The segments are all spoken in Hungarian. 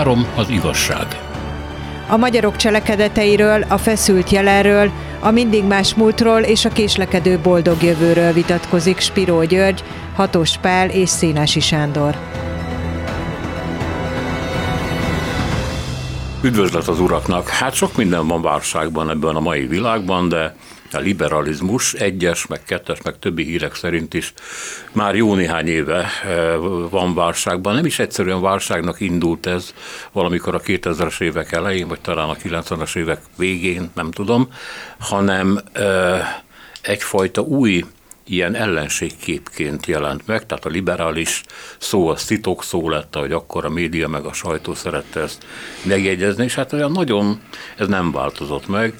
Három az igazság. A magyarok cselekedeteiről, a feszült jelenről, a mindig más múltról és a késlekedő boldog jövőről vitatkozik Spiró György, Hatos Pál és Szénási Sándor. Üdvözlet az uraknak! Hát sok minden van válságban ebben a mai világban, de a liberalizmus egyes, meg kettes, meg többi hírek szerint is már jó néhány éve eh, van válságban. Nem is egyszerűen válságnak indult ez valamikor a 2000-es évek elején, vagy talán a 90-es évek végén, nem tudom, hanem eh, egyfajta új ilyen ellenségképként jelent meg, tehát a liberális szó az titok szó lett, hogy akkor a média meg a sajtó szerette ezt megjegyezni, és hát olyan nagyon ez nem változott meg,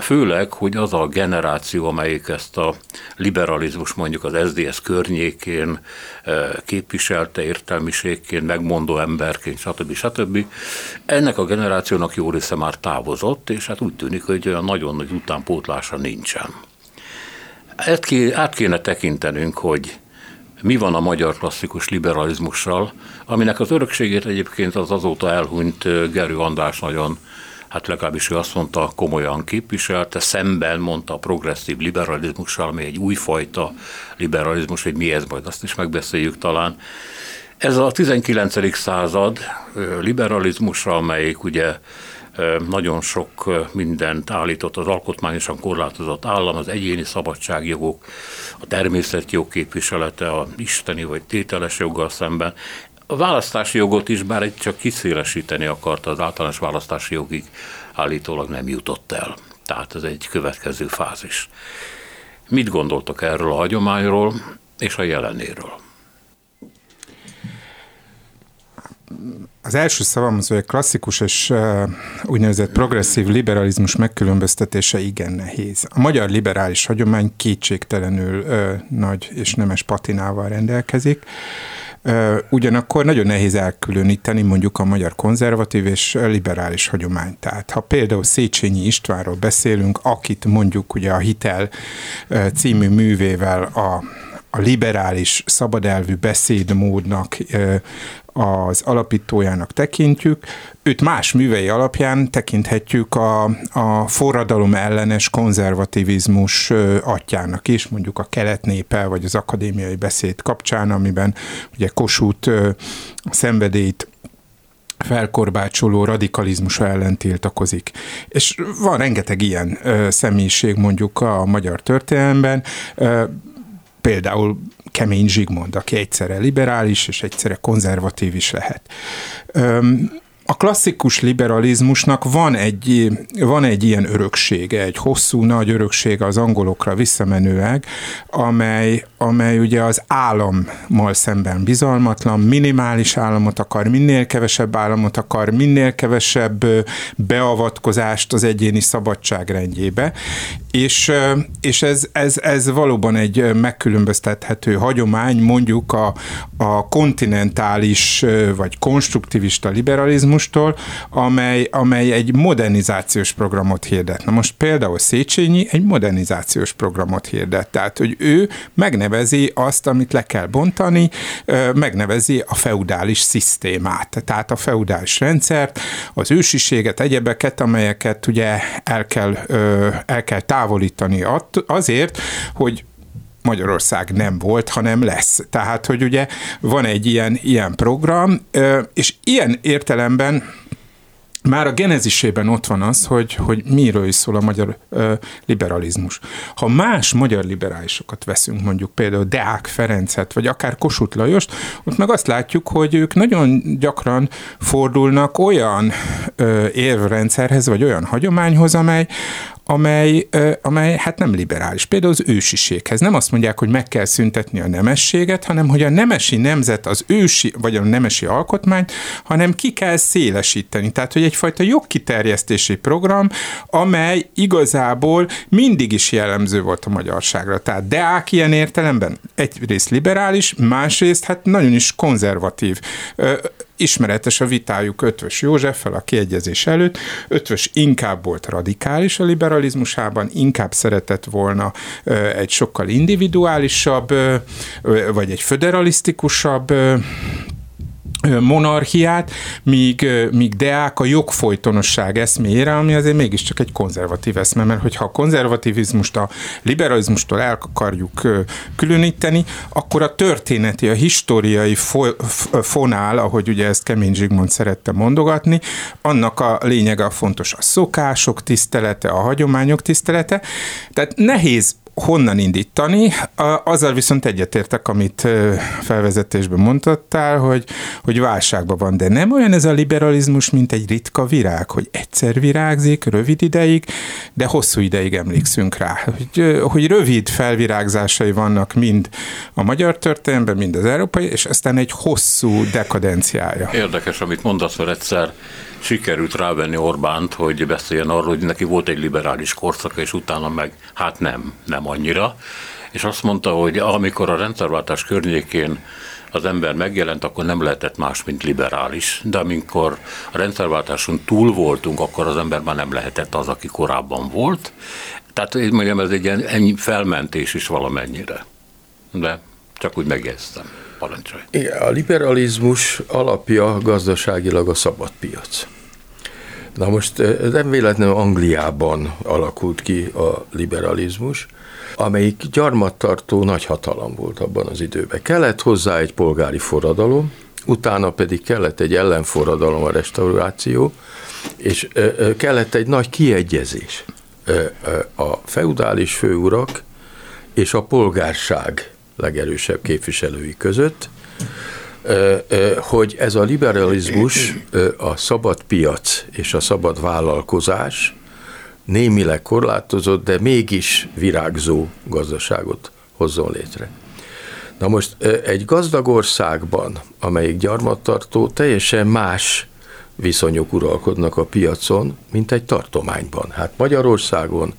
főleg, hogy az a generáció, amelyik ezt a liberalizmus mondjuk az SDS környékén eh, képviselte értelmiségként, megmondó emberként, stb. stb. Ennek a generációnak jó része már távozott, és hát úgy tűnik, hogy olyan nagyon nagy utánpótlása nincsen. Át kéne tekintenünk, hogy mi van a magyar klasszikus liberalizmussal, aminek az örökségét egyébként az azóta elhunyt Gerő András nagyon, hát legalábbis ő azt mondta, komolyan képviselte, szemben mondta a progresszív liberalizmussal, ami egy újfajta liberalizmus, hogy mi ez, majd azt is megbeszéljük talán. Ez a 19. század liberalizmusa, amelyik ugye nagyon sok mindent állított az alkotmányosan korlátozott állam, az egyéni szabadságjogok, a természetjog képviselete, a isteni vagy tételes joggal szemben. A választási jogot is, bár egy csak kiszélesíteni akarta, az általános választási jogig állítólag nem jutott el. Tehát ez egy következő fázis. Mit gondoltok erről a hagyományról és a jelenéről? Az első szavam az, hogy a klasszikus és úgynevezett progresszív liberalizmus megkülönböztetése igen nehéz. A magyar liberális hagyomány kétségtelenül nagy és nemes patinával rendelkezik. Ugyanakkor nagyon nehéz elkülöníteni mondjuk a magyar konzervatív és liberális hagyományt. Tehát ha például Széchenyi Istvánról beszélünk, akit mondjuk ugye a Hitel című művével a a liberális, szabadelvű beszédmódnak az alapítójának tekintjük, őt más művei alapján tekinthetjük a, a forradalom ellenes konzervativizmus atyának is, mondjuk a keletnépe, vagy az akadémiai beszéd kapcsán, amiben ugye Kossuth szenvedélyt felkorbácsoló radikalizmusa ellen tiltakozik. És van rengeteg ilyen ö, személyiség mondjuk a magyar történelemben, ö, például Kemény Zsigmond, aki egyszerre liberális és egyszerre konzervatív is lehet. A klasszikus liberalizmusnak van egy, van egy ilyen öröksége, egy hosszú, nagy öröksége az angolokra visszamenőleg, amely, amely ugye az állammal szemben bizalmatlan, minimális államot akar, minél kevesebb államot akar, minél kevesebb beavatkozást az egyéni szabadság rendjébe, és, és ez, ez, ez valóban egy megkülönböztethető hagyomány, mondjuk a, a kontinentális vagy konstruktivista liberalizmustól, amely, amely egy modernizációs programot hirdet. Na most például Széchenyi egy modernizációs programot hirdet, tehát hogy ő megnevezi azt, amit le kell bontani, megnevezi a feudális szisztémát, tehát a feudális rendszert, az ősiséget, egyebeket, amelyeket ugye el kell, el kell távolítani azért, hogy Magyarország nem volt, hanem lesz. Tehát, hogy ugye van egy ilyen, ilyen program, és ilyen értelemben már a genezisében ott van az, hogy, hogy miről is szól a magyar ö, liberalizmus. Ha más magyar liberálisokat veszünk, mondjuk például Deák Ferencet, vagy akár Kossuth Lajost, ott meg azt látjuk, hogy ők nagyon gyakran fordulnak olyan ö, érvrendszerhez, vagy olyan hagyományhoz, amely, amely, amely hát nem liberális. Például az ősiséghez. Nem azt mondják, hogy meg kell szüntetni a nemességet, hanem hogy a nemesi nemzet az ősi, vagy a nemesi alkotmányt, hanem ki kell szélesíteni. Tehát, hogy egyfajta jogkiterjesztési program, amely igazából mindig is jellemző volt a magyarságra. Tehát Deák ilyen értelemben egyrészt liberális, másrészt hát nagyon is konzervatív ismeretes a vitájuk Ötvös Józseffel a kiegyezés előtt. Ötvös inkább volt radikális a liberalizmusában, inkább szeretett volna egy sokkal individuálisabb, vagy egy föderalisztikusabb monarchiát, míg, míg Deák a jogfolytonosság eszméjére, ami azért mégiscsak egy konzervatív eszme, mert hogyha a konzervativizmust a liberalizmustól el akarjuk különíteni, akkor a történeti, a historiai fonál, ahogy ugye ezt Kemény Zsigmond szerette mondogatni, annak a lényege a fontos a szokások tisztelete, a hagyományok tisztelete, tehát nehéz honnan indítani. Azzal viszont egyetértek, amit felvezetésben mondtál, hogy, hogy válságban van, de nem olyan ez a liberalizmus, mint egy ritka virág, hogy egyszer virágzik, rövid ideig, de hosszú ideig emlékszünk rá. Hogy, hogy rövid felvirágzásai vannak mind a magyar történelemben, mind az európai, és aztán egy hosszú dekadenciája. Érdekes, amit mondasz, mert egyszer sikerült rávenni Orbánt, hogy beszéljen arról, hogy neki volt egy liberális korszaka, és utána meg hát nem, nem annyira. És azt mondta, hogy amikor a rendszerváltás környékén az ember megjelent, akkor nem lehetett más, mint liberális, de amikor a rendszerváltáson túl voltunk, akkor az ember már nem lehetett az, aki korábban volt. Tehát én mondjam, ez egy ilyen felmentés is valamennyire. De csak úgy megjegyztem. Parancsolj. Igen, a liberalizmus alapja gazdaságilag a szabad piac. Na most eh, nem véletlenül Angliában alakult ki a liberalizmus, amelyik gyarmattartó nagy hatalom volt abban az időben. Kellett hozzá egy polgári forradalom, utána pedig kellett egy ellenforradalom, a restauráció, és kellett egy nagy kiegyezés a feudális főurak és a polgárság legerősebb képviselői között, hogy ez a liberalizmus, a szabad piac és a szabad vállalkozás némileg korlátozott, de mégis virágzó gazdaságot hozzon létre. Na most egy gazdag országban, amelyik gyarmattartó, teljesen más viszonyok uralkodnak a piacon, mint egy tartományban. Hát Magyarországon,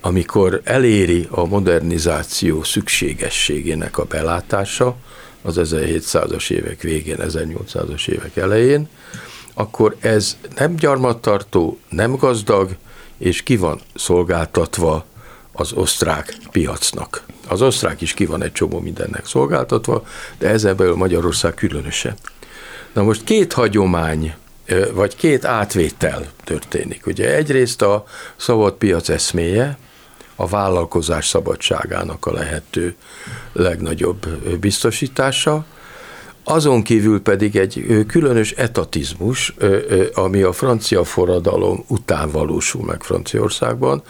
amikor eléri a modernizáció szükségességének a belátása, az 1700-as évek végén, 1800-as évek elején, akkor ez nem gyarmattartó, nem gazdag, és ki van szolgáltatva az osztrák piacnak. Az osztrák is ki van egy csomó mindennek szolgáltatva, de ezen belül Magyarország különösen. Na most két hagyomány, vagy két átvétel történik. Ugye egyrészt a szabad piac eszméje, a vállalkozás szabadságának a lehető legnagyobb biztosítása. Azon kívül pedig egy különös etatizmus, ami a francia forradalom után valósul meg Franciaországban,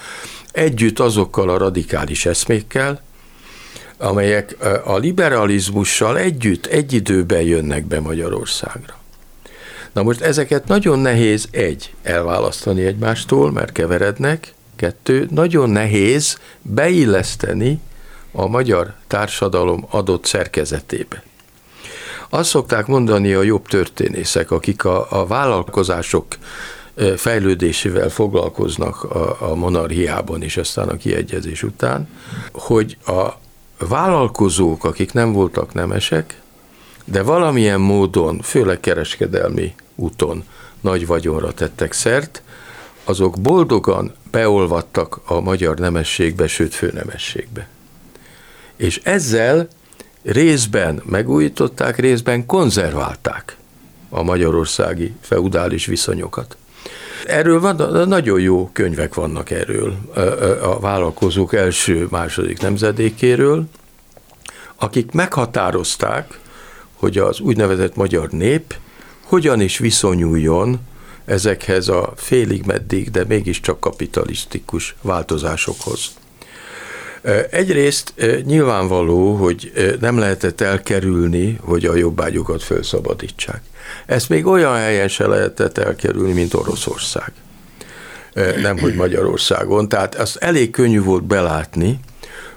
együtt azokkal a radikális eszmékkel, amelyek a liberalizmussal együtt, egy időben jönnek be Magyarországra. Na most ezeket nagyon nehéz egy, elválasztani egymástól, mert keverednek, Kettő, nagyon nehéz beilleszteni a magyar társadalom adott szerkezetébe. Azt szokták mondani a jobb történészek, akik a, a vállalkozások fejlődésével foglalkoznak a, a monarchiában és aztán a kiegyezés után, hogy a vállalkozók, akik nem voltak nemesek, de valamilyen módon, főleg kereskedelmi úton nagy vagyonra tettek szert, azok boldogan beolvadtak a magyar nemességbe, sőt főnemességbe. És ezzel részben megújították, részben konzerválták a magyarországi feudális viszonyokat. Erről van, nagyon jó könyvek vannak erről, a vállalkozók első, második nemzedékéről, akik meghatározták, hogy az úgynevezett magyar nép hogyan is viszonyuljon ezekhez a félig meddig, de mégiscsak kapitalisztikus változásokhoz. Egyrészt nyilvánvaló, hogy nem lehetett elkerülni, hogy a jobbágyokat felszabadítsák. Ezt még olyan helyen se lehetett elkerülni, mint Oroszország. Nem, hogy Magyarországon. Tehát az elég könnyű volt belátni,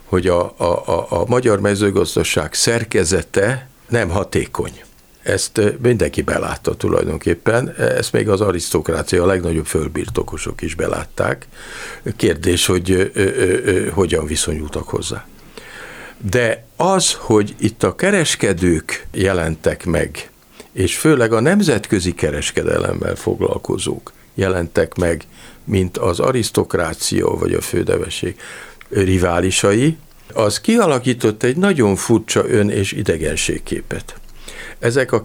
hogy a, a, a, a magyar mezőgazdaság szerkezete nem hatékony. Ezt mindenki belátta tulajdonképpen, ezt még az arisztokrácia, a legnagyobb fölbirtokosok is belátták. Kérdés, hogy ö, ö, ö, hogyan viszonyultak hozzá. De az, hogy itt a kereskedők jelentek meg, és főleg a nemzetközi kereskedelemmel foglalkozók jelentek meg, mint az arisztokrácia vagy a fődevesség riválisai, az kialakított egy nagyon furcsa ön- és idegenségképet. Ezek a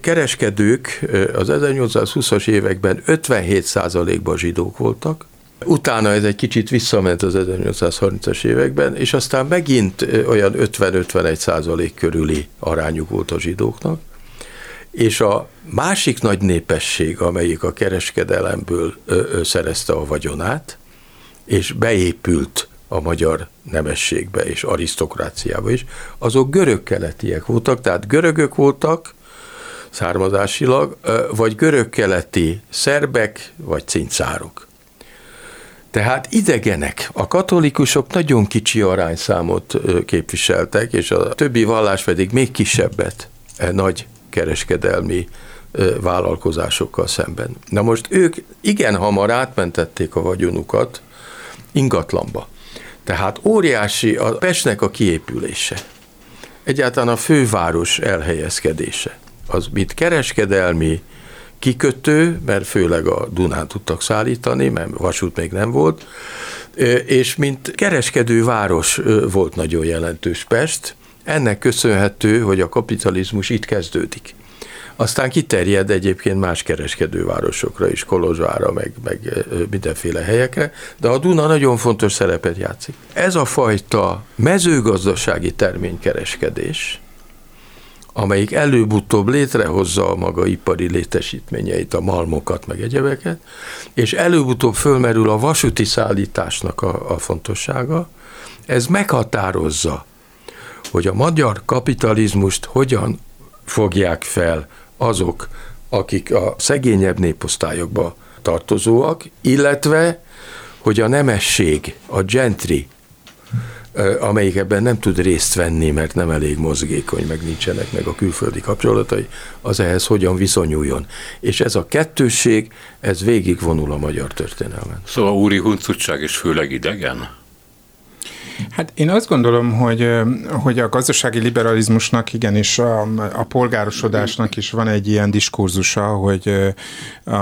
kereskedők az 1820-as években 57%-ban zsidók voltak, Utána ez egy kicsit visszament az 1830-as években, és aztán megint olyan 50-51 százalék körüli arányuk volt a zsidóknak, és a másik nagy népesség, amelyik a kereskedelemből szerezte a vagyonát, és beépült a magyar nemességbe és arisztokráciába is, azok görög-keletiek voltak, tehát görögök voltak származásilag, vagy görög-keleti szerbek, vagy cincárok. Tehát idegenek, a katolikusok nagyon kicsi arányszámot képviseltek, és a többi vallás pedig még kisebbet e nagy kereskedelmi vállalkozásokkal szemben. Na most ők igen hamar átmentették a vagyonukat ingatlanba. Tehát óriási a Pestnek a kiépülése. Egyáltalán a főváros elhelyezkedése. Az, mint kereskedelmi kikötő, mert főleg a Dunán tudtak szállítani, mert vasút még nem volt, és mint kereskedő város volt nagyon jelentős Pest, ennek köszönhető, hogy a kapitalizmus itt kezdődik. Aztán kiterjed egyébként más kereskedővárosokra is, Kolozsvára, meg, meg mindenféle helyekre, de a Duna nagyon fontos szerepet játszik. Ez a fajta mezőgazdasági terménykereskedés, amelyik előbb-utóbb létrehozza a maga ipari létesítményeit, a malmokat, meg egyebeket, és előbb-utóbb fölmerül a vasúti szállításnak a, a fontossága, ez meghatározza, hogy a magyar kapitalizmust hogyan fogják fel azok, akik a szegényebb néposztályokba tartozóak, illetve, hogy a nemesség, a gentry, amelyik ebben nem tud részt venni, mert nem elég mozgékony, meg nincsenek meg a külföldi kapcsolatai, az ehhez hogyan viszonyuljon. És ez a kettősség, ez végigvonul a magyar történelmen. Szóval úri huncutság is főleg idegen? Hát én azt gondolom, hogy, hogy a gazdasági liberalizmusnak igenis a, a polgárosodásnak is van egy ilyen diskurzusa, hogy a,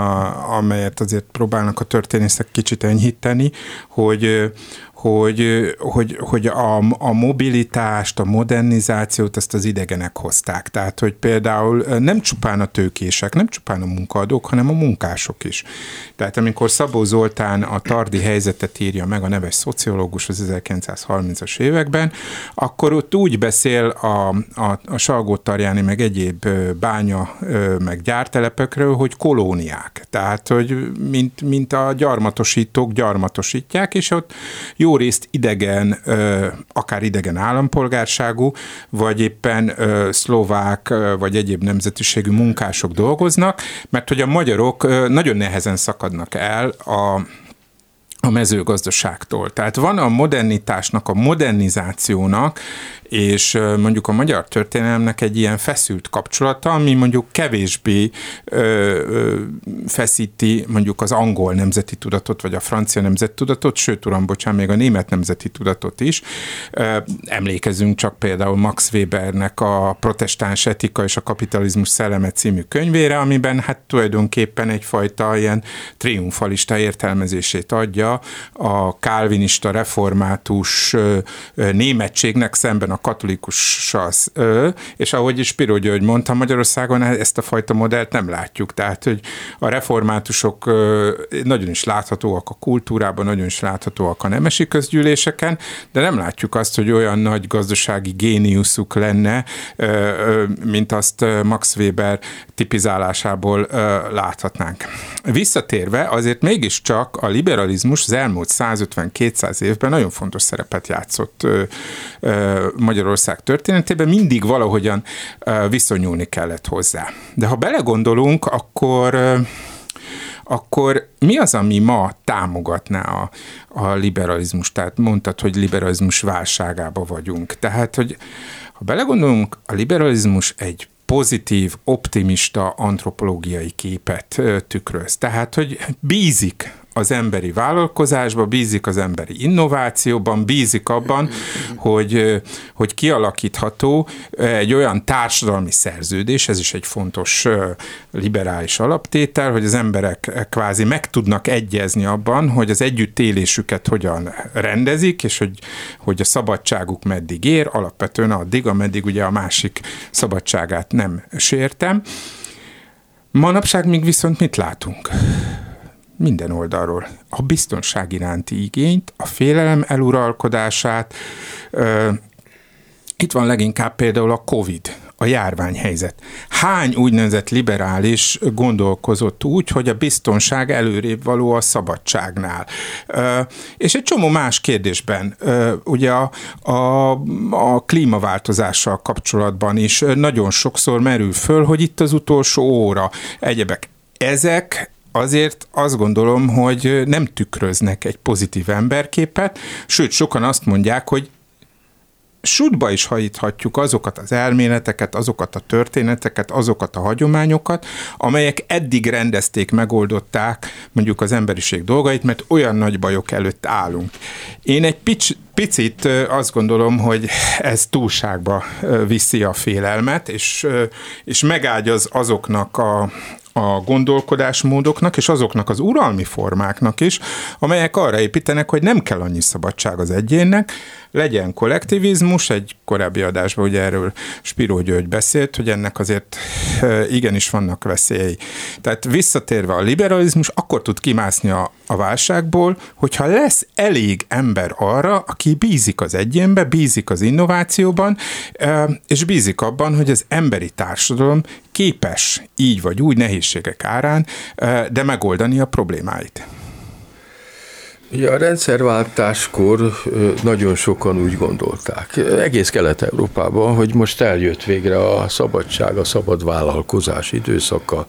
amelyet azért próbálnak a történészek kicsit enyhíteni, hogy hogy, hogy, hogy a, a mobilitást, a modernizációt ezt az idegenek hozták. Tehát, hogy például nem csupán a tőkések, nem csupán a munkaadók, hanem a munkások is. Tehát amikor Szabó Zoltán a tardi helyzetet írja meg, a neves szociológus az 1930-as években, akkor ott úgy beszél a, a, a Salgótarjáni meg egyéb bánya meg gyártelepekről, hogy kolóniák. Tehát, hogy mint, mint a gyarmatosítók gyarmatosítják, és ott jó jó részt idegen, akár idegen állampolgárságú, vagy éppen szlovák, vagy egyéb nemzetiségű munkások dolgoznak, mert hogy a magyarok nagyon nehezen szakadnak el a a mezőgazdaságtól. Tehát van a modernitásnak, a modernizációnak és mondjuk a magyar történelemnek egy ilyen feszült kapcsolata, ami mondjuk kevésbé ö, ö, feszíti mondjuk az angol nemzeti tudatot, vagy a francia nemzeti tudatot, sőt, uram, bocsán, még a német nemzeti tudatot is. Emlékezünk csak például Max Webernek a Protestáns etika és a kapitalizmus szelleme című könyvére, amiben hát tulajdonképpen egyfajta ilyen triumfalista értelmezését adja a kálvinista református németségnek szemben a katolikus sasz, és ahogy Spiro György mondta, Magyarországon ezt a fajta modellt nem látjuk. Tehát, hogy a reformátusok nagyon is láthatóak a kultúrában, nagyon is láthatóak a nemesi közgyűléseken, de nem látjuk azt, hogy olyan nagy gazdasági géniuszuk lenne, mint azt Max Weber tipizálásából láthatnánk. Visszatérve, azért mégiscsak a liberalizmus az elmúlt 150-200 évben nagyon fontos szerepet játszott Magyarország történetében, mindig valahogyan viszonyulni kellett hozzá. De ha belegondolunk, akkor akkor mi az, ami ma támogatná a, a liberalizmus? Tehát mondtad, hogy liberalizmus válságába vagyunk. Tehát, hogy ha belegondolunk, a liberalizmus egy pozitív, optimista antropológiai képet tükröz. Tehát, hogy bízik az emberi vállalkozásba, bízik az emberi innovációban, bízik abban, hogy, hogy kialakítható egy olyan társadalmi szerződés, ez is egy fontos liberális alaptétel, hogy az emberek kvázi meg tudnak egyezni abban, hogy az együttélésüket hogyan rendezik, és hogy, hogy a szabadságuk meddig ér, alapvetően addig, ameddig ugye a másik szabadságát nem sértem. Manapság még viszont mit látunk? Minden oldalról. A biztonság iránti igényt, a félelem eluralkodását. Itt van leginkább például a COVID, a járványhelyzet. Hány úgynevezett liberális gondolkozott úgy, hogy a biztonság előrébb való a szabadságnál? És egy csomó más kérdésben, ugye a, a, a klímaváltozással kapcsolatban is nagyon sokszor merül föl, hogy itt az utolsó óra, egyebek. Ezek azért azt gondolom, hogy nem tükröznek egy pozitív emberképet, sőt, sokan azt mondják, hogy sútba is hajíthatjuk azokat az elméleteket, azokat a történeteket, azokat a hagyományokat, amelyek eddig rendezték, megoldották mondjuk az emberiség dolgait, mert olyan nagy bajok előtt állunk. Én egy pic, picit azt gondolom, hogy ez túlságba viszi a félelmet, és, és megágyaz azoknak a, a gondolkodásmódoknak és azoknak az uralmi formáknak is, amelyek arra építenek, hogy nem kell annyi szabadság az egyénnek, legyen kollektivizmus, egy korábbi adásban ugye erről Spiró György beszélt, hogy ennek azért igenis vannak veszélyei. Tehát visszatérve a liberalizmus, akkor tud kimászni a, a válságból, hogyha lesz elég ember arra, aki bízik az egyénbe, bízik az innovációban, és bízik abban, hogy az emberi társadalom képes így vagy úgy nehézségek árán, de megoldani a problémáit. Ja, a rendszerváltáskor nagyon sokan úgy gondolták, egész Kelet-Európában, hogy most eljött végre a szabadság, a szabad vállalkozás időszaka,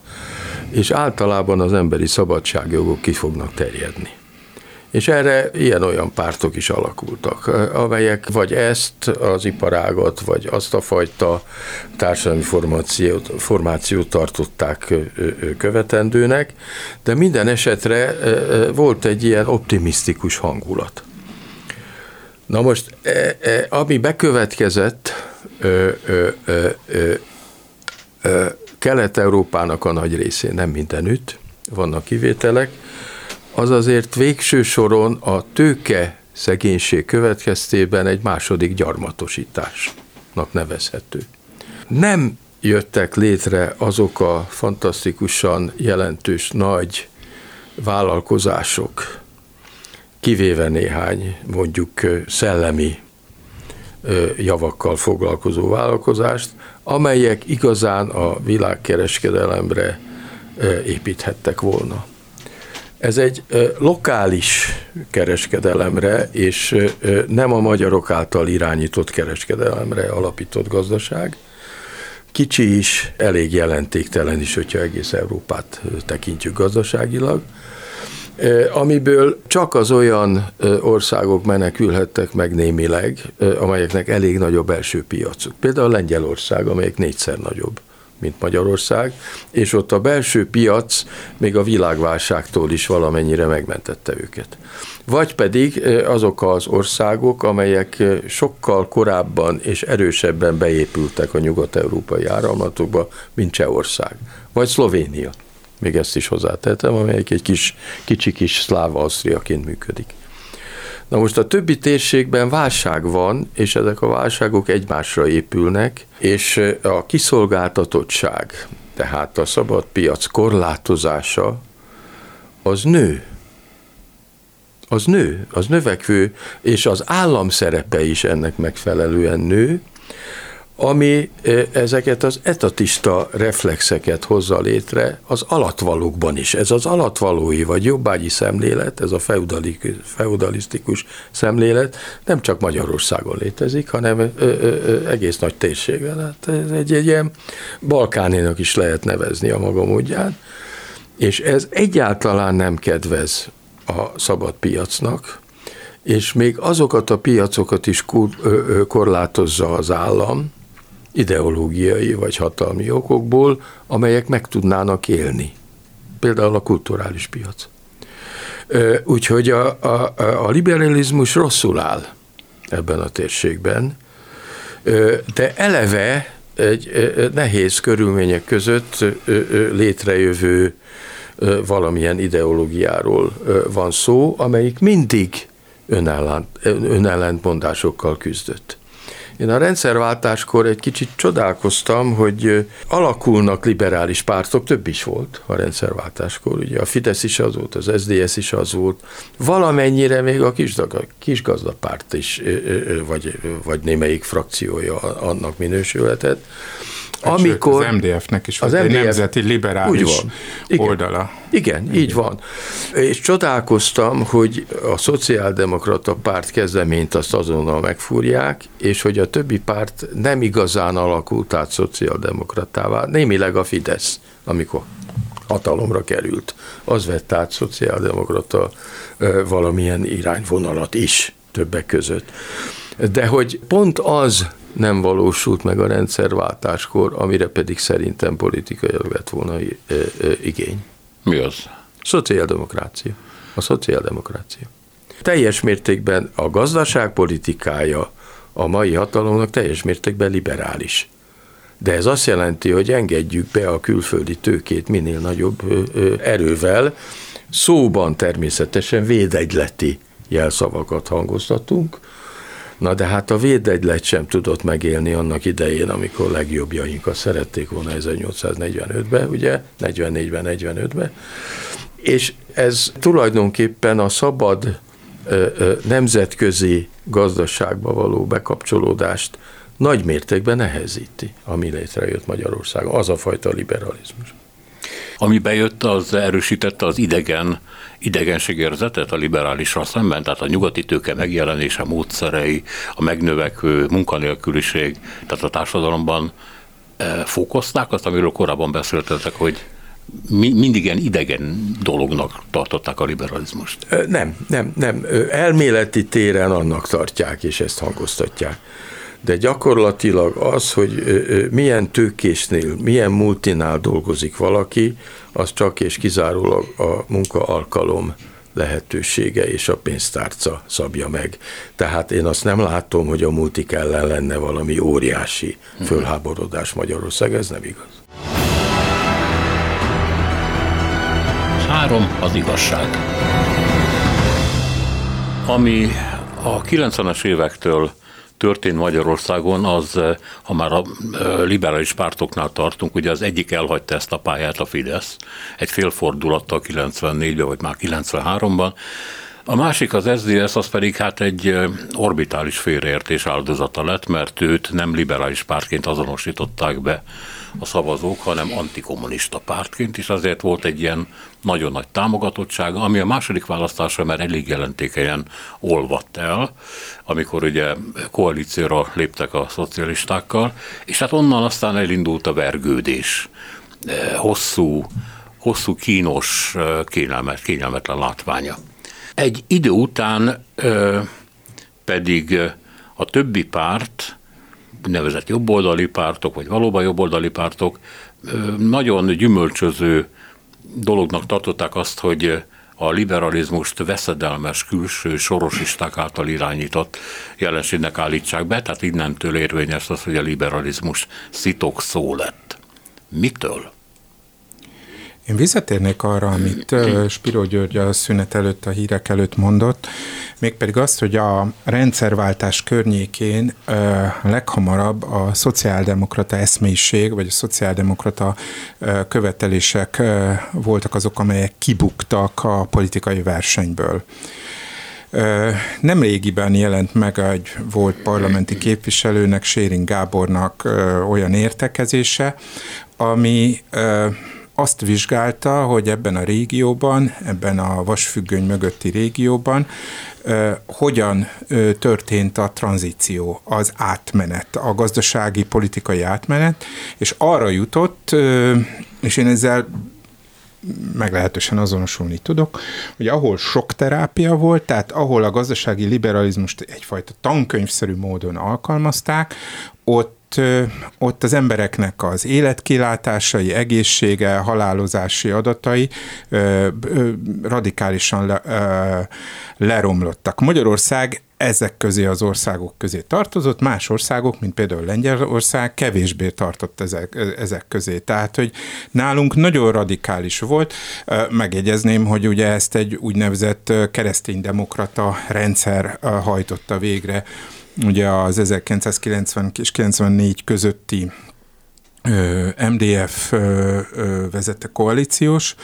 és általában az emberi szabadságjogok ki fognak terjedni. És erre ilyen-olyan pártok is alakultak, amelyek vagy ezt az iparágat, vagy azt a fajta társadalmi formációt, formációt tartották követendőnek, de minden esetre volt egy ilyen optimisztikus hangulat. Na most, ami bekövetkezett, Kelet-Európának a nagy részén, nem mindenütt, vannak kivételek, az azért végső soron a tőke szegénység következtében egy második gyarmatosításnak nevezhető. Nem jöttek létre azok a fantasztikusan jelentős nagy vállalkozások, kivéve néhány mondjuk szellemi javakkal foglalkozó vállalkozást, amelyek igazán a világkereskedelemre építhettek volna. Ez egy lokális kereskedelemre, és nem a magyarok által irányított kereskedelemre alapított gazdaság. Kicsi is, elég jelentéktelen is, hogyha egész Európát tekintjük gazdaságilag amiből csak az olyan országok menekülhettek meg némileg, amelyeknek elég nagyobb belső piacuk. Például Lengyelország, amelyik négyszer nagyobb mint Magyarország, és ott a belső piac még a világválságtól is valamennyire megmentette őket. Vagy pedig azok az országok, amelyek sokkal korábban és erősebben beépültek a nyugat-európai áramlatokba, mint Csehország, vagy Szlovénia. Még ezt is hozzátettem, amelyik egy kis, kicsi kis szláv Ausztriaként működik. Na most a többi térségben válság van, és ezek a válságok egymásra épülnek, és a kiszolgáltatottság, tehát a szabad piac korlátozása, az nő. Az nő, az növekvő, és az állam szerepe is ennek megfelelően nő, ami ezeket az etatista reflexeket hozza létre az alatvalókban is. Ez az alatvalói vagy jobbágyi szemlélet, ez a feudalisztikus szemlélet nem csak Magyarországon létezik, hanem egész nagy térségen. Hát ez egy, egy ilyen Balkánénak is lehet nevezni a maga módján, és ez egyáltalán nem kedvez a szabad piacnak, és még azokat a piacokat is korlátozza az állam, ideológiai vagy hatalmi okokból, amelyek meg tudnának élni. Például a kulturális piac. Úgyhogy a, a, a liberalizmus rosszul áll ebben a térségben, de eleve egy nehéz körülmények között létrejövő valamilyen ideológiáról van szó, amelyik mindig önellentmondásokkal küzdött. Én a rendszerváltáskor egy kicsit csodálkoztam, hogy alakulnak liberális pártok, több is volt a rendszerváltáskor, ugye a Fidesz is az volt, az SDS is az volt, valamennyire még a kisgazdapárt is, vagy, vagy némelyik frakciója annak minősülhetett. Amikor az MDF-nek is az MDF, egy nemzeti liberális úgy van. Igen. oldala. Igen, Igen, így van. És csodálkoztam, hogy a szociáldemokrata párt kezdeményt azt azonnal megfúrják, és hogy a többi párt nem igazán alakult át szociáldemokratává, némileg a Fidesz, amikor hatalomra került. Az vett át szociáldemokrata valamilyen irányvonalat is többek között. De hogy pont az nem valósult meg a rendszerváltáskor, amire pedig szerintem politikai lett volna igény. Mi az? Szociáldemokrácia. A szociáldemokrácia. Teljes mértékben a gazdaságpolitikája a mai hatalomnak teljes mértékben liberális. De ez azt jelenti, hogy engedjük be a külföldi tőkét minél nagyobb erővel, szóban természetesen védegyleti jelszavakat hangoztatunk, Na de hát a védegylet sem tudott megélni annak idején, amikor legjobbjainkat szerették volna 1845-ben, ugye, 44-ben, 45-ben, és ez tulajdonképpen a szabad nemzetközi gazdaságba való bekapcsolódást nagy mértékben nehezíti, ami létrejött Magyarországon, az a fajta liberalizmus. Ami bejött, az erősítette az idegen idegenségérzetet a liberálisra szemben, tehát a nyugati tőke megjelenése, módszerei, a megnövekvő munkanélküliség, tehát a társadalomban e, fokozták azt, amiről korábban beszéltetek, hogy mi, mindig ilyen idegen dolognak tartották a liberalizmust. Nem, nem, nem. Elméleti téren annak tartják, és ezt hangoztatják de gyakorlatilag az, hogy milyen tőkésnél, milyen multinál dolgozik valaki, az csak és kizárólag a munkaalkalom lehetősége és a pénztárca szabja meg. Tehát én azt nem látom, hogy a multik ellen lenne valami óriási mhm. fölháborodás Magyarország, ez nem igaz. Három az igazság. Ami a 90-es évektől történt Magyarországon, az, eh, ha már a eh, liberális pártoknál tartunk, ugye az egyik elhagyta ezt a pályát, a Fidesz, egy félfordulattal 94-ben, vagy már 93-ban, a másik az SZDSZ, az pedig hát egy eh, orbitális félreértés áldozata lett, mert őt nem liberális pártként azonosították be a szavazók, hanem antikommunista pártként, és azért volt egy ilyen nagyon nagy támogatottsága, ami a második választásra már elég jelentékenyen olvadt el, amikor ugye koalícióra léptek a szocialistákkal, és hát onnan aztán elindult a vergődés. E, hosszú, hosszú kínos, e, kényelmet, kényelmetlen látványa. Egy idő után e, pedig a többi párt, nevezett jobboldali pártok, vagy valóban jobboldali pártok nagyon gyümölcsöző dolognak tartották azt, hogy a liberalizmust veszedelmes külső sorosisták által irányított jelenségnek állítsák be, tehát innentől érvényes az, hogy a liberalizmus szitok szó lett. Mitől? Én visszatérnék arra, amit Spiro György a szünet előtt, a hírek előtt mondott, mégpedig azt, hogy a rendszerváltás környékén leghamarabb a szociáldemokrata eszmélyiség, vagy a szociáldemokrata követelések voltak azok, amelyek kibuktak a politikai versenyből. Nem régiben jelent meg egy volt parlamenti képviselőnek, Sérin Gábornak olyan értekezése, ami azt vizsgálta, hogy ebben a régióban, ebben a vasfüggöny mögötti régióban hogyan történt a tranzíció, az átmenet, a gazdasági, politikai átmenet, és arra jutott, és én ezzel meglehetősen azonosulni tudok, hogy ahol sok terápia volt, tehát ahol a gazdasági liberalizmust egyfajta tankönyvszerű módon alkalmazták, ott ott az embereknek az életkilátásai, egészsége, halálozási adatai radikálisan le, leromlottak. Magyarország ezek közé az országok közé tartozott, más országok, mint például Lengyelország, kevésbé tartott ezek, ezek közé. Tehát, hogy nálunk nagyon radikális volt. Megjegyezném, hogy ugye ezt egy úgynevezett kereszténydemokrata rendszer hajtotta végre ugye az 1990 és 94 közötti MDF vezette koalíciós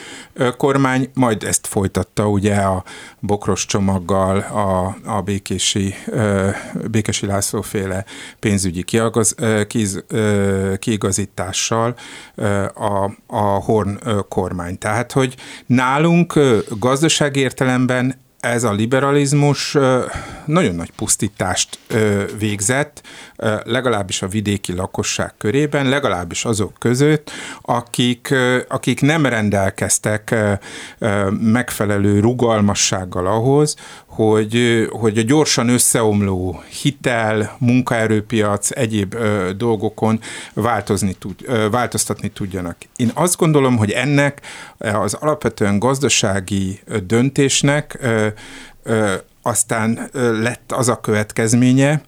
kormány, majd ezt folytatta ugye a bokros csomaggal, a, a békési, békési László féle pénzügyi kiagaz, kiz, kiigazítással a, a Horn kormány. Tehát, hogy nálunk gazdasági értelemben ez a liberalizmus nagyon nagy pusztítást végzett, legalábbis a vidéki lakosság körében, legalábbis azok között, akik, akik nem rendelkeztek megfelelő rugalmassággal ahhoz, hogy, hogy a gyorsan összeomló hitel, munkaerőpiac, egyéb ö, dolgokon változni tud, ö, változtatni tudjanak. Én azt gondolom, hogy ennek az alapvetően gazdasági döntésnek ö, ö, aztán lett az a következménye,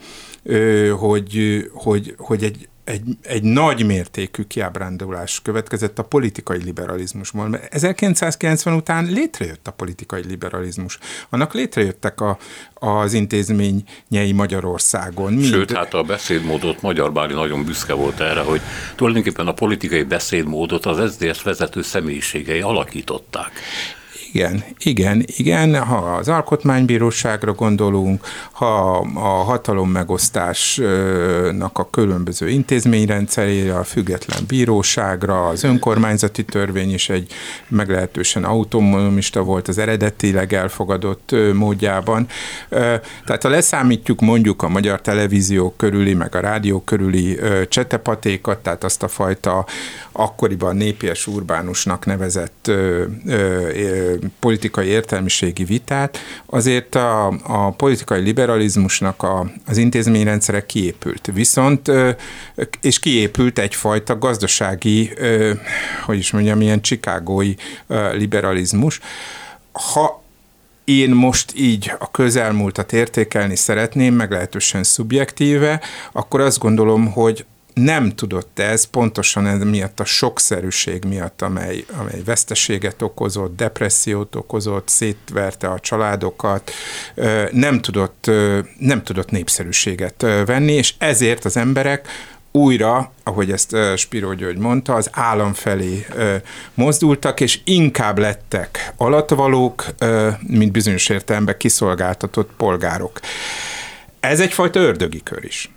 hogy, hogy, hogy egy egy, egy nagy mértékű kiábrándulás következett a politikai liberalizmusból. Mert 1990 után létrejött a politikai liberalizmus. Annak létrejöttek a, az intézményei Magyarországon. Mind. Sőt, hát a beszédmódot Magyar Báli nagyon büszke volt erre, hogy tulajdonképpen a politikai beszédmódot az SZDSZ vezető személyiségei alakították. Igen, igen, igen, ha az alkotmánybíróságra gondolunk, ha a hatalom megosztásnak a különböző intézményrendszerére, a független bíróságra, az önkormányzati törvény is egy meglehetősen autonomista volt az eredetileg elfogadott módjában. Tehát ha leszámítjuk mondjuk a magyar televízió körüli, meg a rádió körüli csetepatékat, tehát azt a fajta akkoriban népies urbánusnak nevezett politikai értelmiségi vitát, azért a, a politikai liberalizmusnak a, az intézményrendszere kiépült. Viszont, és kiépült egyfajta gazdasági, hogy is mondjam, ilyen csikágói liberalizmus. Ha én most így a közelmúltat értékelni szeretném, meglehetősen szubjektíve, akkor azt gondolom, hogy nem tudott ez pontosan ez miatt a sokszerűség miatt, amely, amely veszteséget okozott, depressziót okozott, szétverte a családokat, nem tudott, nem tudott népszerűséget venni, és ezért az emberek újra, ahogy ezt Spiro György mondta, az állam felé mozdultak, és inkább lettek alatvalók, mint bizonyos értelemben kiszolgáltatott polgárok. Ez egyfajta ördögi kör is.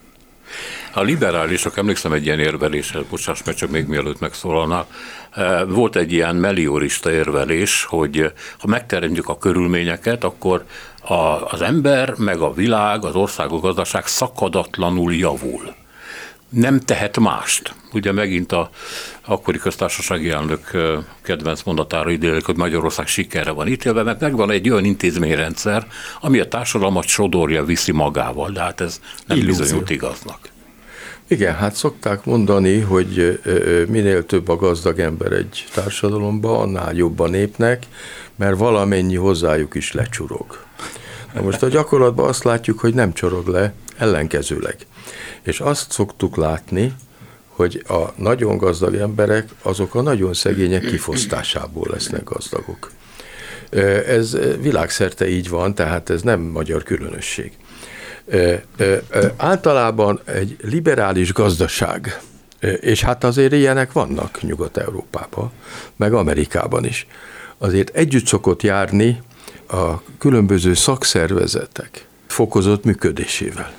A liberálisok, emlékszem egy ilyen érveléshez, bocsáss meg, csak még mielőtt megszólalnál, eh, volt egy ilyen meliorista érvelés, hogy ha megteremtjük a körülményeket, akkor a, az ember, meg a világ, az országok gazdaság szakadatlanul javul. Nem tehet mást. Ugye megint a akkori köztársasági elnök eh, kedvenc mondatára idélik, hogy Magyarország sikerre van ítélve, mert megvan egy olyan intézményrendszer, ami a társadalmat sodorja viszi magával, de hát ez nem Illúzió. bizonyult igaznak. Igen, hát szokták mondani, hogy minél több a gazdag ember egy társadalomban, annál jobb népnek, mert valamennyi hozzájuk is lecsurog. Na most a gyakorlatban azt látjuk, hogy nem csorog le, ellenkezőleg. És azt szoktuk látni, hogy a nagyon gazdag emberek azok a nagyon szegények kifosztásából lesznek gazdagok. Ez világszerte így van, tehát ez nem magyar különösség általában egy liberális gazdaság, és hát azért ilyenek vannak Nyugat-Európában, meg Amerikában is, azért együtt szokott járni a különböző szakszervezetek fokozott működésével.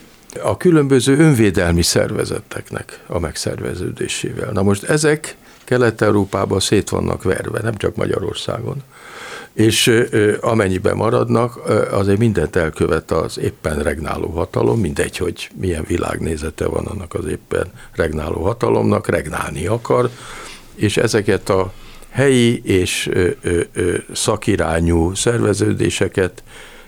A különböző önvédelmi szervezeteknek a megszerveződésével. Na most ezek Kelet-Európában szét vannak verve, nem csak Magyarországon és amennyiben maradnak, azért mindent elkövet az éppen regnáló hatalom, mindegy, hogy milyen világnézete van annak az éppen regnáló hatalomnak, regnálni akar, és ezeket a helyi és szakirányú szerveződéseket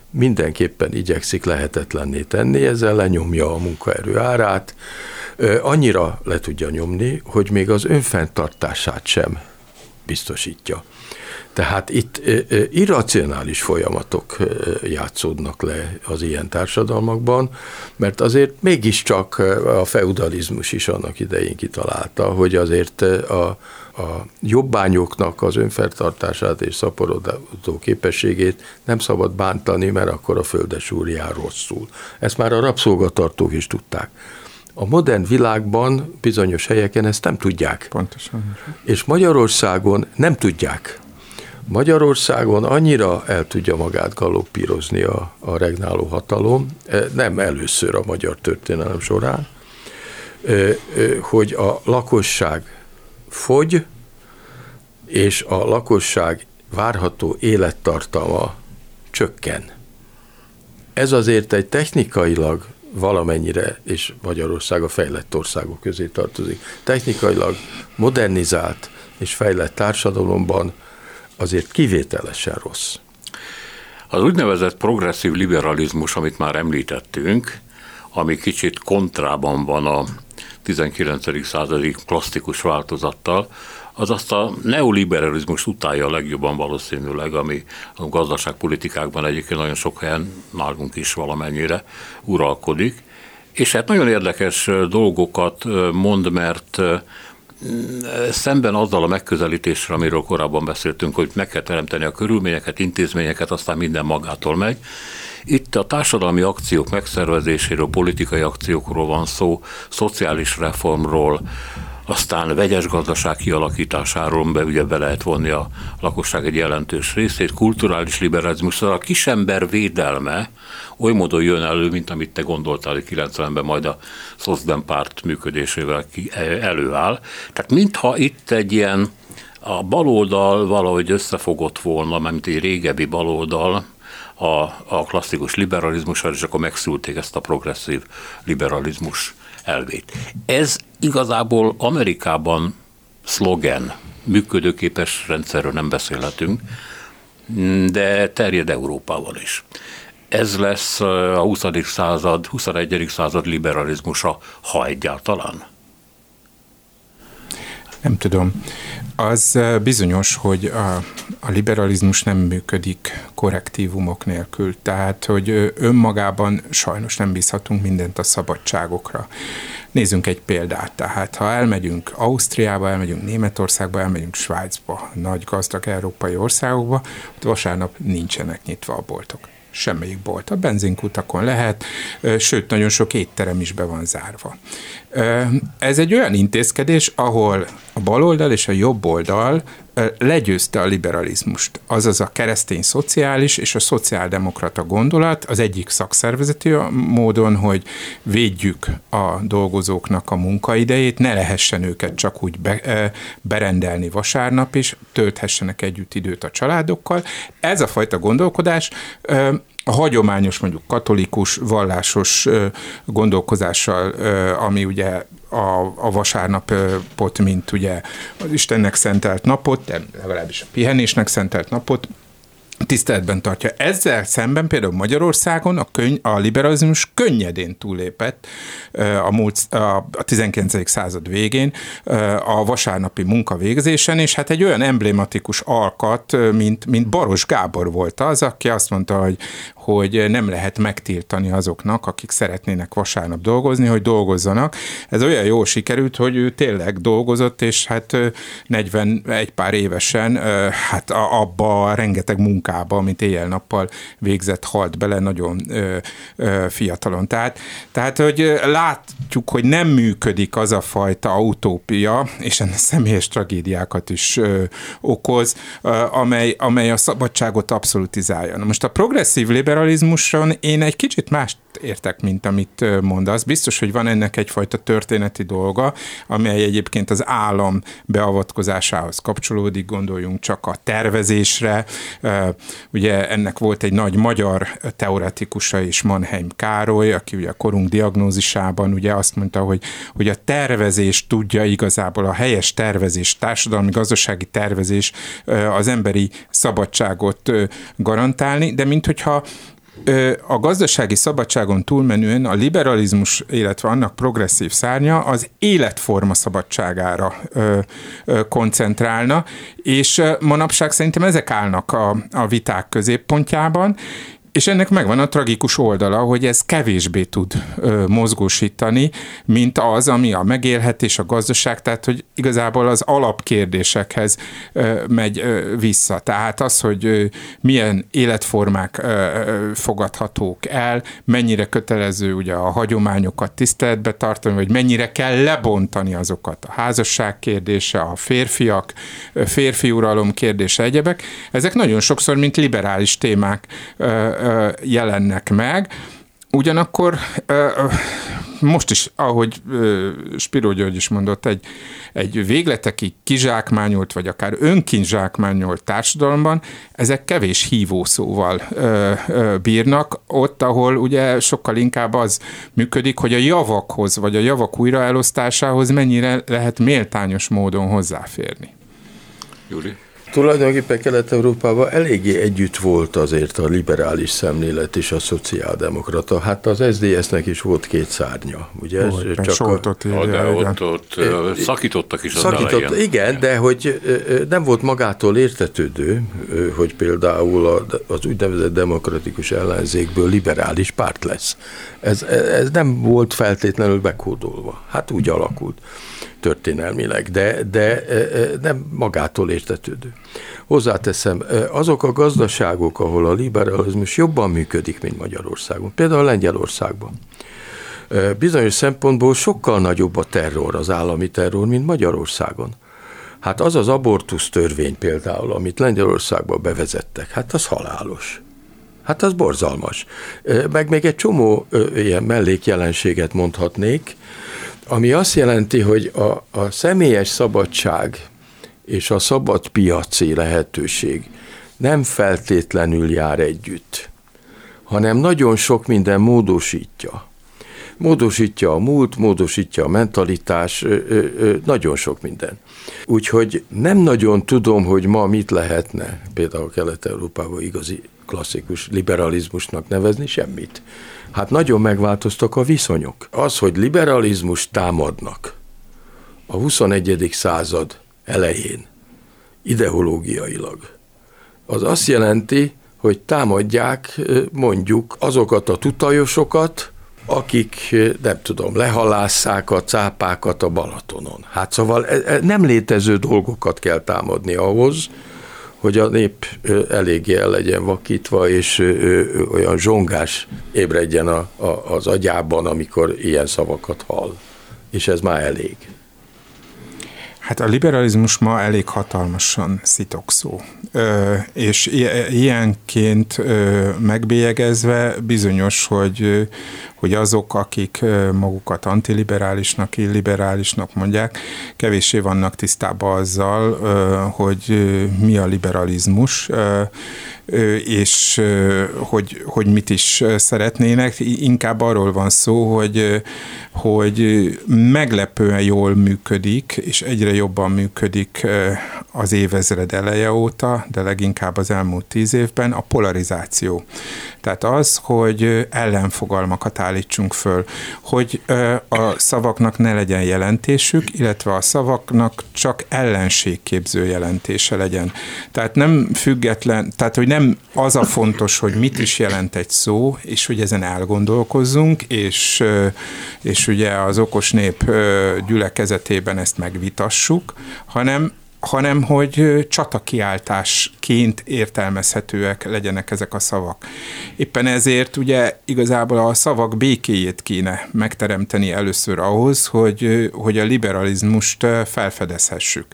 mindenképpen igyekszik lehetetlenné tenni, ezzel lenyomja a munkaerő árát, annyira le tudja nyomni, hogy még az önfenntartását sem biztosítja. Tehát itt irracionális folyamatok játszódnak le az ilyen társadalmakban, mert azért mégiscsak a feudalizmus is annak idején kitalálta, hogy azért a, a jobbányoknak az önfertartását és szaporodó képességét nem szabad bántani, mert akkor a földes úr jár rosszul. Ezt már a rabszolgatartók is tudták. A modern világban bizonyos helyeken ezt nem tudják. Pontosan. És Magyarországon nem tudják. Magyarországon annyira el tudja magát galoppírozni a, a regnáló hatalom, e, nem először a magyar történelem során, e, e, hogy a lakosság fogy, és a lakosság várható élettartama csökken. Ez azért egy technikailag valamennyire, és Magyarország a fejlett országok közé tartozik, technikailag modernizált és fejlett társadalomban azért kivételesen rossz. Az úgynevezett progresszív liberalizmus, amit már említettünk, ami kicsit kontrában van a 19. századi klasszikus változattal, az azt a neoliberalizmus utálja legjobban valószínűleg, ami a gazdaságpolitikákban egyébként nagyon sok helyen nálunk is valamennyire uralkodik. És hát nagyon érdekes dolgokat mond, mert szemben azzal a megközelítéssel, amiről korábban beszéltünk, hogy meg kell teremteni a körülményeket, intézményeket, aztán minden magától megy. Itt a társadalmi akciók megszervezéséről, politikai akciókról van szó, szociális reformról, aztán vegyes gazdaság kialakításáról, be ugye be lehet vonni a lakosság egy jelentős részét, kulturális liberalizmus, szóval a kisember védelme oly módon jön elő, mint amit te gondoltál, hogy 90-ben majd a Szocdem párt működésével ki, e, előáll. Tehát mintha itt egy ilyen a baloldal valahogy összefogott volna, mert egy régebbi baloldal, a, a klasszikus liberalizmussal, és akkor megszülték ezt a progresszív liberalizmus elvét. Ez igazából Amerikában szlogen, működőképes rendszerről nem beszélhetünk, de terjed Európában is. Ez lesz a 20. század, 21. század liberalizmusa, ha egyáltalán? Nem tudom. Az bizonyos, hogy a, a liberalizmus nem működik korrektívumok nélkül, tehát hogy önmagában sajnos nem bízhatunk mindent a szabadságokra. Nézzünk egy példát, tehát ha elmegyünk Ausztriába, elmegyünk Németországba, elmegyünk Svájcba, nagy gazdag európai országokba, ott vasárnap nincsenek nyitva a boltok semmelyik bolt. A benzinkutakon lehet, sőt, nagyon sok étterem is be van zárva. Ez egy olyan intézkedés, ahol a baloldal és a jobb oldal legyőzte a liberalizmust, azaz a keresztény szociális és a szociáldemokrata gondolat az egyik szakszervezeti módon, hogy védjük a dolgozóknak a munkaidejét, ne lehessen őket csak úgy be, berendelni vasárnap is, tölthessenek együtt időt a családokkal. Ez a fajta gondolkodás a hagyományos, mondjuk katolikus, vallásos gondolkozással, ami ugye a, a vasárnapot, mint ugye az Istennek szentelt napot, de legalábbis a pihenésnek szentelt napot, tiszteletben tartja. Ezzel szemben például Magyarországon a, könny, a liberalizmus könnyedén túlépett a, múlt, a 19. század végén a vasárnapi munkavégzésen, és hát egy olyan emblematikus alkat, mint, mint Baros Gábor volt az, aki azt mondta, hogy, hogy nem lehet megtiltani azoknak, akik szeretnének vasárnap dolgozni, hogy dolgozzanak. Ez olyan jól sikerült, hogy ő tényleg dolgozott, és hát 41 pár évesen hát abba a rengeteg munkába, amit éjjel-nappal végzett, halt bele nagyon fiatalon. Tehát, tehát, hogy látjuk, hogy nem működik az a fajta autópia, és ennek személyes tragédiákat is okoz, amely, amely a szabadságot abszolutizálja. Na most a progresszív liber liberalizmuson én egy kicsit mást értek, mint amit mondasz. Biztos, hogy van ennek egyfajta történeti dolga, amely egyébként az állam beavatkozásához kapcsolódik, gondoljunk csak a tervezésre. Ugye ennek volt egy nagy magyar teoretikusa is, Mannheim Károly, aki ugye a korunk diagnózisában ugye azt mondta, hogy, hogy a tervezés tudja igazából a helyes tervezés, társadalmi, gazdasági tervezés az emberi szabadságot garantálni, de mint hogyha a gazdasági szabadságon túlmenően a liberalizmus, illetve annak progresszív szárnya az életforma szabadságára koncentrálna, és manapság szerintem ezek állnak a, a viták középpontjában, és ennek megvan a tragikus oldala, hogy ez kevésbé tud ö, mozgósítani, mint az, ami a megélhetés, a gazdaság, tehát hogy igazából az alapkérdésekhez ö, megy ö, vissza. Tehát az, hogy ö, milyen életformák ö, fogadhatók el, mennyire kötelező ugye a hagyományokat tiszteletbe tartani, vagy mennyire kell lebontani azokat. A házasság kérdése, a férfiak, férfi uralom kérdése, egyebek. Ezek nagyon sokszor, mint liberális témák ö, jelennek meg. Ugyanakkor most is, ahogy Spiro György is mondott, egy, egy végletekig kizsákmányolt, vagy akár önkinzsákmányolt társadalomban, ezek kevés hívószóval bírnak, ott, ahol ugye sokkal inkább az működik, hogy a javakhoz, vagy a javak újraelosztásához mennyire lehet méltányos módon hozzáférni. Júli? Tulajdonképpen Kelet-Európában eléggé együtt volt azért a liberális szemlélet és a szociáldemokrata. Hát az SZDSZ-nek is volt két szárnya, ugye? Volt, csak a, a, de ott, ott szakítottak is az szakított, Igen, de hogy nem volt magától értetődő, hogy például az úgynevezett demokratikus ellenzékből liberális párt lesz. Ez, ez nem volt feltétlenül bekódolva. Hát úgy alakult történelmileg, de, de nem magától értetődő. Hozzáteszem, azok a gazdaságok, ahol a liberalizmus jobban működik, mint Magyarországon, például Lengyelországban, bizonyos szempontból sokkal nagyobb a terror, az állami terror, mint Magyarországon. Hát az az abortusz törvény például, amit Lengyelországban bevezettek, hát az halálos. Hát az borzalmas. Meg még egy csomó ilyen mellékjelenséget mondhatnék, ami azt jelenti, hogy a, a személyes szabadság és a szabad piaci lehetőség nem feltétlenül jár együtt, hanem nagyon sok minden módosítja. Módosítja a múlt, módosítja a mentalitás, nagyon sok minden. Úgyhogy nem nagyon tudom, hogy ma mit lehetne például Kelet-Európában igazi klasszikus liberalizmusnak nevezni, semmit. Hát nagyon megváltoztak a viszonyok. Az, hogy liberalizmus támadnak a 21. század elején, ideológiailag, az azt jelenti, hogy támadják mondjuk azokat a tutajosokat, akik, nem tudom, lehalásszák a cápákat a Balatonon. Hát szóval e, e, nem létező dolgokat kell támadni ahhoz, hogy a nép eléggé el legyen vakítva, és olyan zsongás ébredjen a, a, az agyában, amikor ilyen szavakat hall. És ez már elég. Hát a liberalizmus ma elég hatalmasan szitokszó, ö, és ilyenként ö, megbélyegezve bizonyos, hogy, hogy azok, akik magukat antiliberálisnak, illiberálisnak mondják, kevéssé vannak tisztában azzal, hogy mi a liberalizmus, és hogy, hogy mit is szeretnének. Inkább arról van szó, hogy, hogy meglepően jól működik, és egyre jobban működik az évezred eleje óta, de leginkább az elmúlt tíz évben a polarizáció. Tehát az, hogy ellenfogalmakat állítsunk föl, hogy a szavaknak ne legyen jelentésük, illetve a szavaknak csak ellenségképző jelentése legyen. Tehát nem független, tehát hogy nem az a fontos, hogy mit is jelent egy szó, és hogy ezen elgondolkozzunk, és, és ugye az okos nép gyülekezetében ezt megvitassuk, hanem hanem hogy csatakiáltásként értelmezhetőek legyenek ezek a szavak. Éppen ezért ugye igazából a szavak békéjét kéne megteremteni először ahhoz, hogy, hogy a liberalizmust felfedezhessük,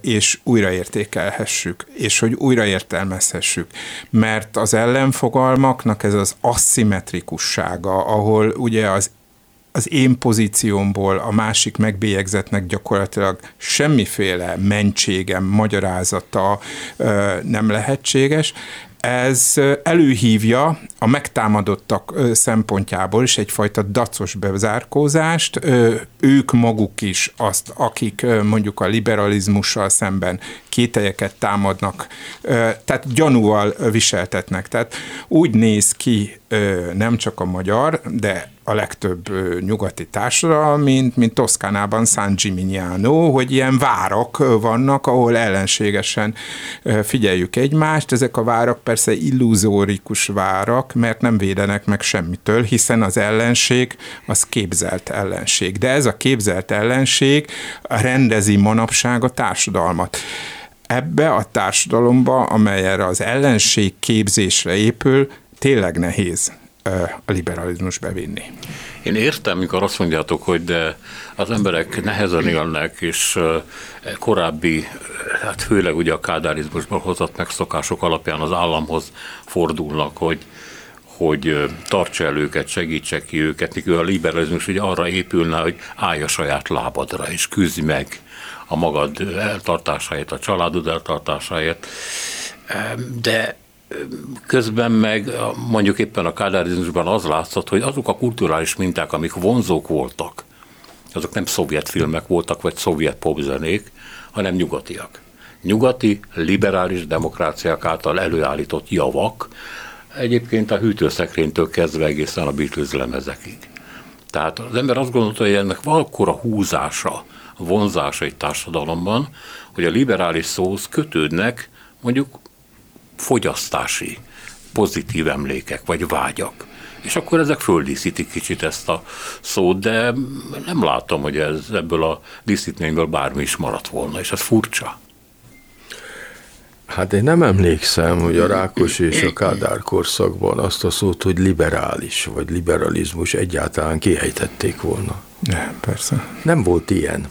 és újraértékelhessük, és hogy újraértelmezhessük. Mert az ellenfogalmaknak ez az aszimmetrikussága, ahol ugye az az én pozíciómból a másik megbélyegzetnek gyakorlatilag semmiféle mentségem, magyarázata nem lehetséges, ez előhívja a megtámadottak szempontjából is egyfajta dacos bezárkózást, ők maguk is azt, akik mondjuk a liberalizmussal szemben kételyeket támadnak, tehát gyanúval viseltetnek. Tehát úgy néz ki nem csak a magyar, de a legtöbb nyugati társadalom, mint, mint Toszkánában San Gimignano, hogy ilyen várak vannak, ahol ellenségesen figyeljük egymást. Ezek a várak persze illuzórikus várak, mert nem védenek meg semmitől, hiszen az ellenség az képzelt ellenség. De ez a képzelt ellenség rendezi manapság a társadalmat ebbe a társadalomba, amely erre az ellenség képzésre épül, tényleg nehéz a liberalizmus bevinni. Én értem, mikor azt mondjátok, hogy de az emberek nehezen élnek, és korábbi, hát főleg ugye a kádárizmusból hozott megszokások alapján az államhoz fordulnak, hogy hogy tartsa el őket, segítse ki őket, mikor a liberalizmus ugye arra épülne, hogy állj a saját lábadra, és küzdj meg a magad eltartásáért, a családod eltartásáért. De közben meg mondjuk éppen a kádárizmusban az látszott, hogy azok a kulturális minták, amik vonzók voltak, azok nem szovjet filmek voltak, vagy szovjet popzenék, hanem nyugatiak. Nyugati, liberális demokráciák által előállított javak, egyébként a hűtőszekrénytől kezdve egészen a Beatles lemezekig. Tehát az ember azt gondolta, hogy ennek valakora húzása, vonzása egy társadalomban, hogy a liberális szóhoz kötődnek mondjuk fogyasztási pozitív emlékek, vagy vágyak. És akkor ezek földíszítik kicsit ezt a szót, de nem látom, hogy ez ebből a díszítményből bármi is maradt volna, és ez furcsa. Hát én nem emlékszem, hogy a Rákos és a Kádár korszakban azt a szót, hogy liberális vagy liberalizmus egyáltalán kihelytették volna. Ne, persze. Nem volt ilyen.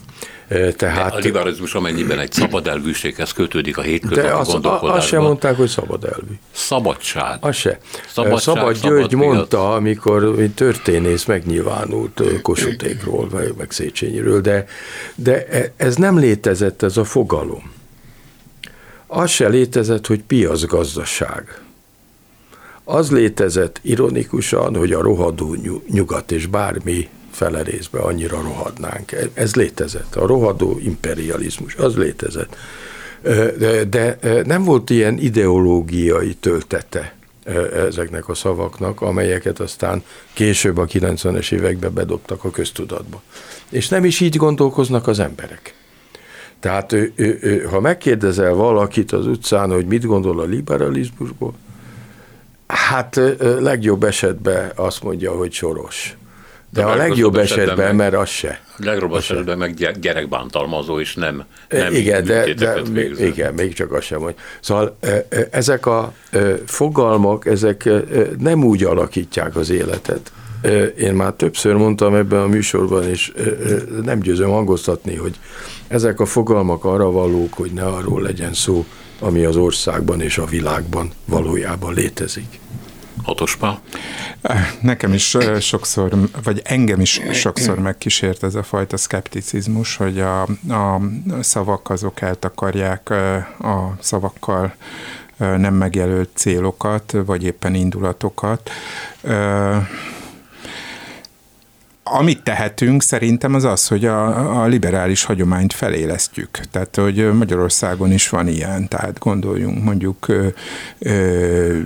Tehát, De a liberalizmus amennyiben egy szabad elvűséghez kötődik a hétköznapi de azt, gondolkodásban. azt sem mondták, hogy szabad elvű. Szabadság. Az se. Szabadság, Szabad szabad György piac. mondta, amikor mint történész megnyilvánult Kosutékról, vagy meg Széchenyiről, de, de e- ez nem létezett, ez a fogalom. Az se létezett, hogy piacgazdaság. Az létezett ironikusan, hogy a rohadó nyugat és bármi fele részbe annyira rohadnánk. Ez létezett. A rohadó imperializmus, az létezett. De, de nem volt ilyen ideológiai töltete ezeknek a szavaknak, amelyeket aztán később a 90-es években bedobtak a köztudatba. És nem is így gondolkoznak az emberek. Tehát ha megkérdezel valakit az utcán, hogy mit gondol a liberalizmusból, hát legjobb esetben azt mondja, hogy soros. De, De a legjobb esetben, esetben meg, mert az se. Legjobb esetben meg gyerekbántalmazó, és nem, nem igen, de, de igen, még csak azt sem mondja. Szóval ezek a fogalmak, ezek nem úgy alakítják az életet. Én már többször mondtam ebben a műsorban, és nem győzöm hangoztatni, hogy ezek a fogalmak arra valók, hogy ne arról legyen szó, ami az országban és a világban valójában létezik. Hatospál? Nekem is sokszor, vagy engem is sokszor megkísért ez a fajta szkepticizmus, hogy a, a szavak azok eltakarják a szavakkal nem megjelölt célokat, vagy éppen indulatokat amit tehetünk szerintem az az, hogy a, a liberális hagyományt felélesztjük. Tehát, hogy Magyarországon is van ilyen, tehát gondoljunk mondjuk ö, ö,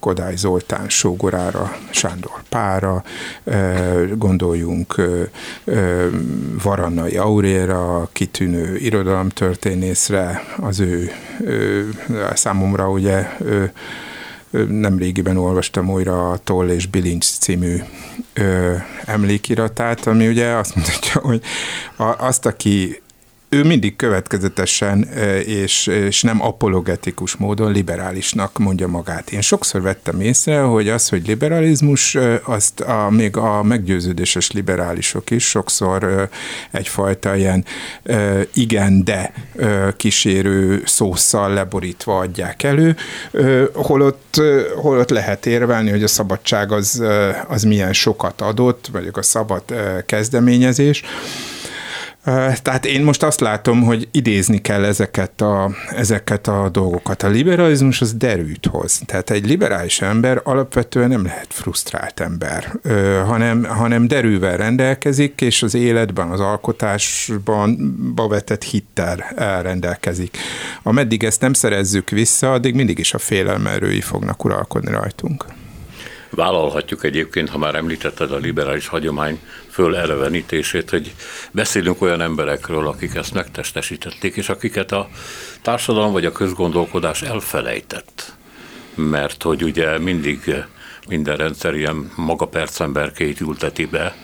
Kodály Zoltán sógorára, Sándor Pára, ö, gondoljunk ö, ö, Varannai Auréra, kitűnő irodalomtörténészre, az ő ö, számomra ugye ö, nem régiben olvastam újra a Toll és Bilincs című ö, emlékiratát, ami ugye azt mutatja, hogy a, azt, aki ő mindig következetesen és, és nem apologetikus módon liberálisnak mondja magát. Én sokszor vettem észre, hogy az, hogy liberalizmus, azt a, még a meggyőződéses liberálisok is sokszor egyfajta ilyen igen, de kísérő szószal leborítva adják elő, holott, holott lehet érvelni, hogy a szabadság az, az milyen sokat adott, vagy a szabad kezdeményezés. Tehát én most azt látom, hogy idézni kell ezeket a, ezeket a dolgokat. A liberalizmus az derűt hoz. Tehát egy liberális ember alapvetően nem lehet frusztrált ember, hanem, hanem derűvel rendelkezik, és az életben, az alkotásban vetett hittel rendelkezik. Ameddig ezt nem szerezzük vissza, addig mindig is a félelmerői fognak uralkodni rajtunk. Vállalhatjuk egyébként, ha már említetted a liberális hagyomány fölelevenítését, hogy beszélünk olyan emberekről, akik ezt megtestesítették, és akiket a társadalom vagy a közgondolkodás elfelejtett. Mert hogy ugye mindig minden rendszer ilyen maga percemberként ülteti be,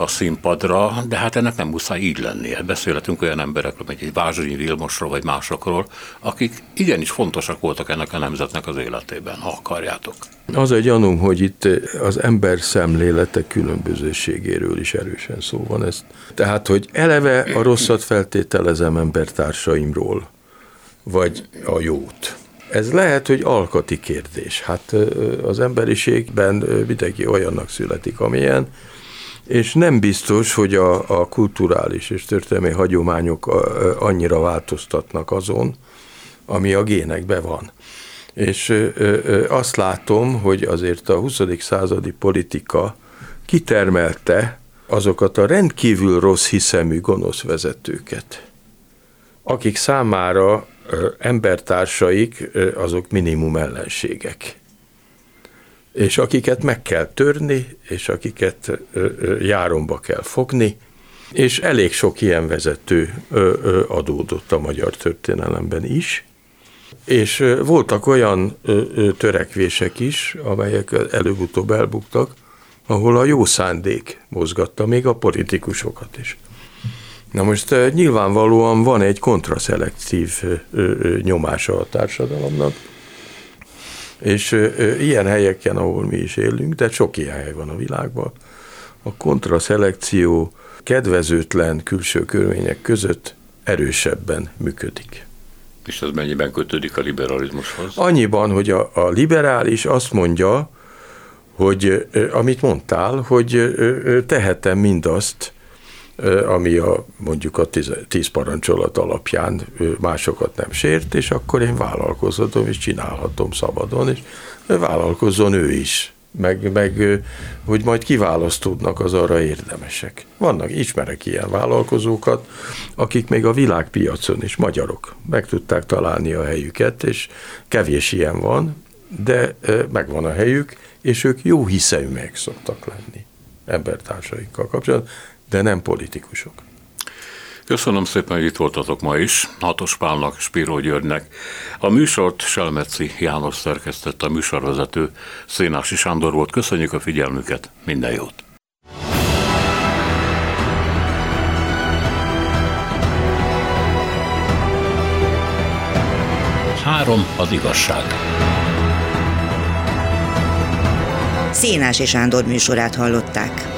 a színpadra, de hát ennek nem muszáj így lennie. Beszélhetünk olyan emberekről, mint egy Vázsonyi Vilmosról, vagy másokról, akik igenis fontosak voltak ennek a nemzetnek az életében, ha akarjátok. Az egy gyanúm, hogy itt az ember szemlélete különbözőségéről is erősen szó van. Ez. Tehát, hogy eleve a rosszat feltételezem embertársaimról, vagy a jót. Ez lehet, hogy alkati kérdés. Hát az emberiségben mindenki olyannak születik, amilyen, és nem biztos, hogy a, a kulturális és történelmi hagyományok annyira változtatnak azon, ami a génekben van. És azt látom, hogy azért a 20. századi politika kitermelte azokat a rendkívül rossz hiszemű gonosz vezetőket, akik számára embertársaik azok minimum ellenségek és akiket meg kell törni, és akiket járomba kell fogni, és elég sok ilyen vezető adódott a magyar történelemben is, és voltak olyan törekvések is, amelyek előbb-utóbb elbuktak, ahol a jó szándék mozgatta még a politikusokat is. Na most nyilvánvalóan van egy kontraszelektív nyomása a társadalomnak, és ilyen helyeken, ahol mi is élünk, de sok ilyen hely van a világban, a kontraszelekció kedvezőtlen külső körülmények között erősebben működik. És ez mennyiben kötődik a liberalizmushoz? Annyiban, hogy a, a liberális azt mondja, hogy amit mondtál, hogy tehetem mindazt, ami a, mondjuk a tíz, tíz parancsolat alapján másokat nem sért, és akkor én vállalkozhatom, és csinálhatom szabadon, és vállalkozzon ő is. Meg, meg hogy majd kiválasztódnak az arra érdemesek. Vannak, ismerek ilyen vállalkozókat, akik még a világpiacon is, magyarok, meg tudták találni a helyüket, és kevés ilyen van, de megvan a helyük, és ők jó hiszeműek szoktak lenni embertársaikkal kapcsolatban de nem politikusok. Köszönöm szépen, hogy itt voltatok ma is, Hatos Pálnak, Spiró Györgynek. A műsort Selmeci János szerkesztett, a műsorvezető Szénási Sándor volt. Köszönjük a figyelmüket, minden jót! Három az igazság. Szénási Sándor műsorát hallották.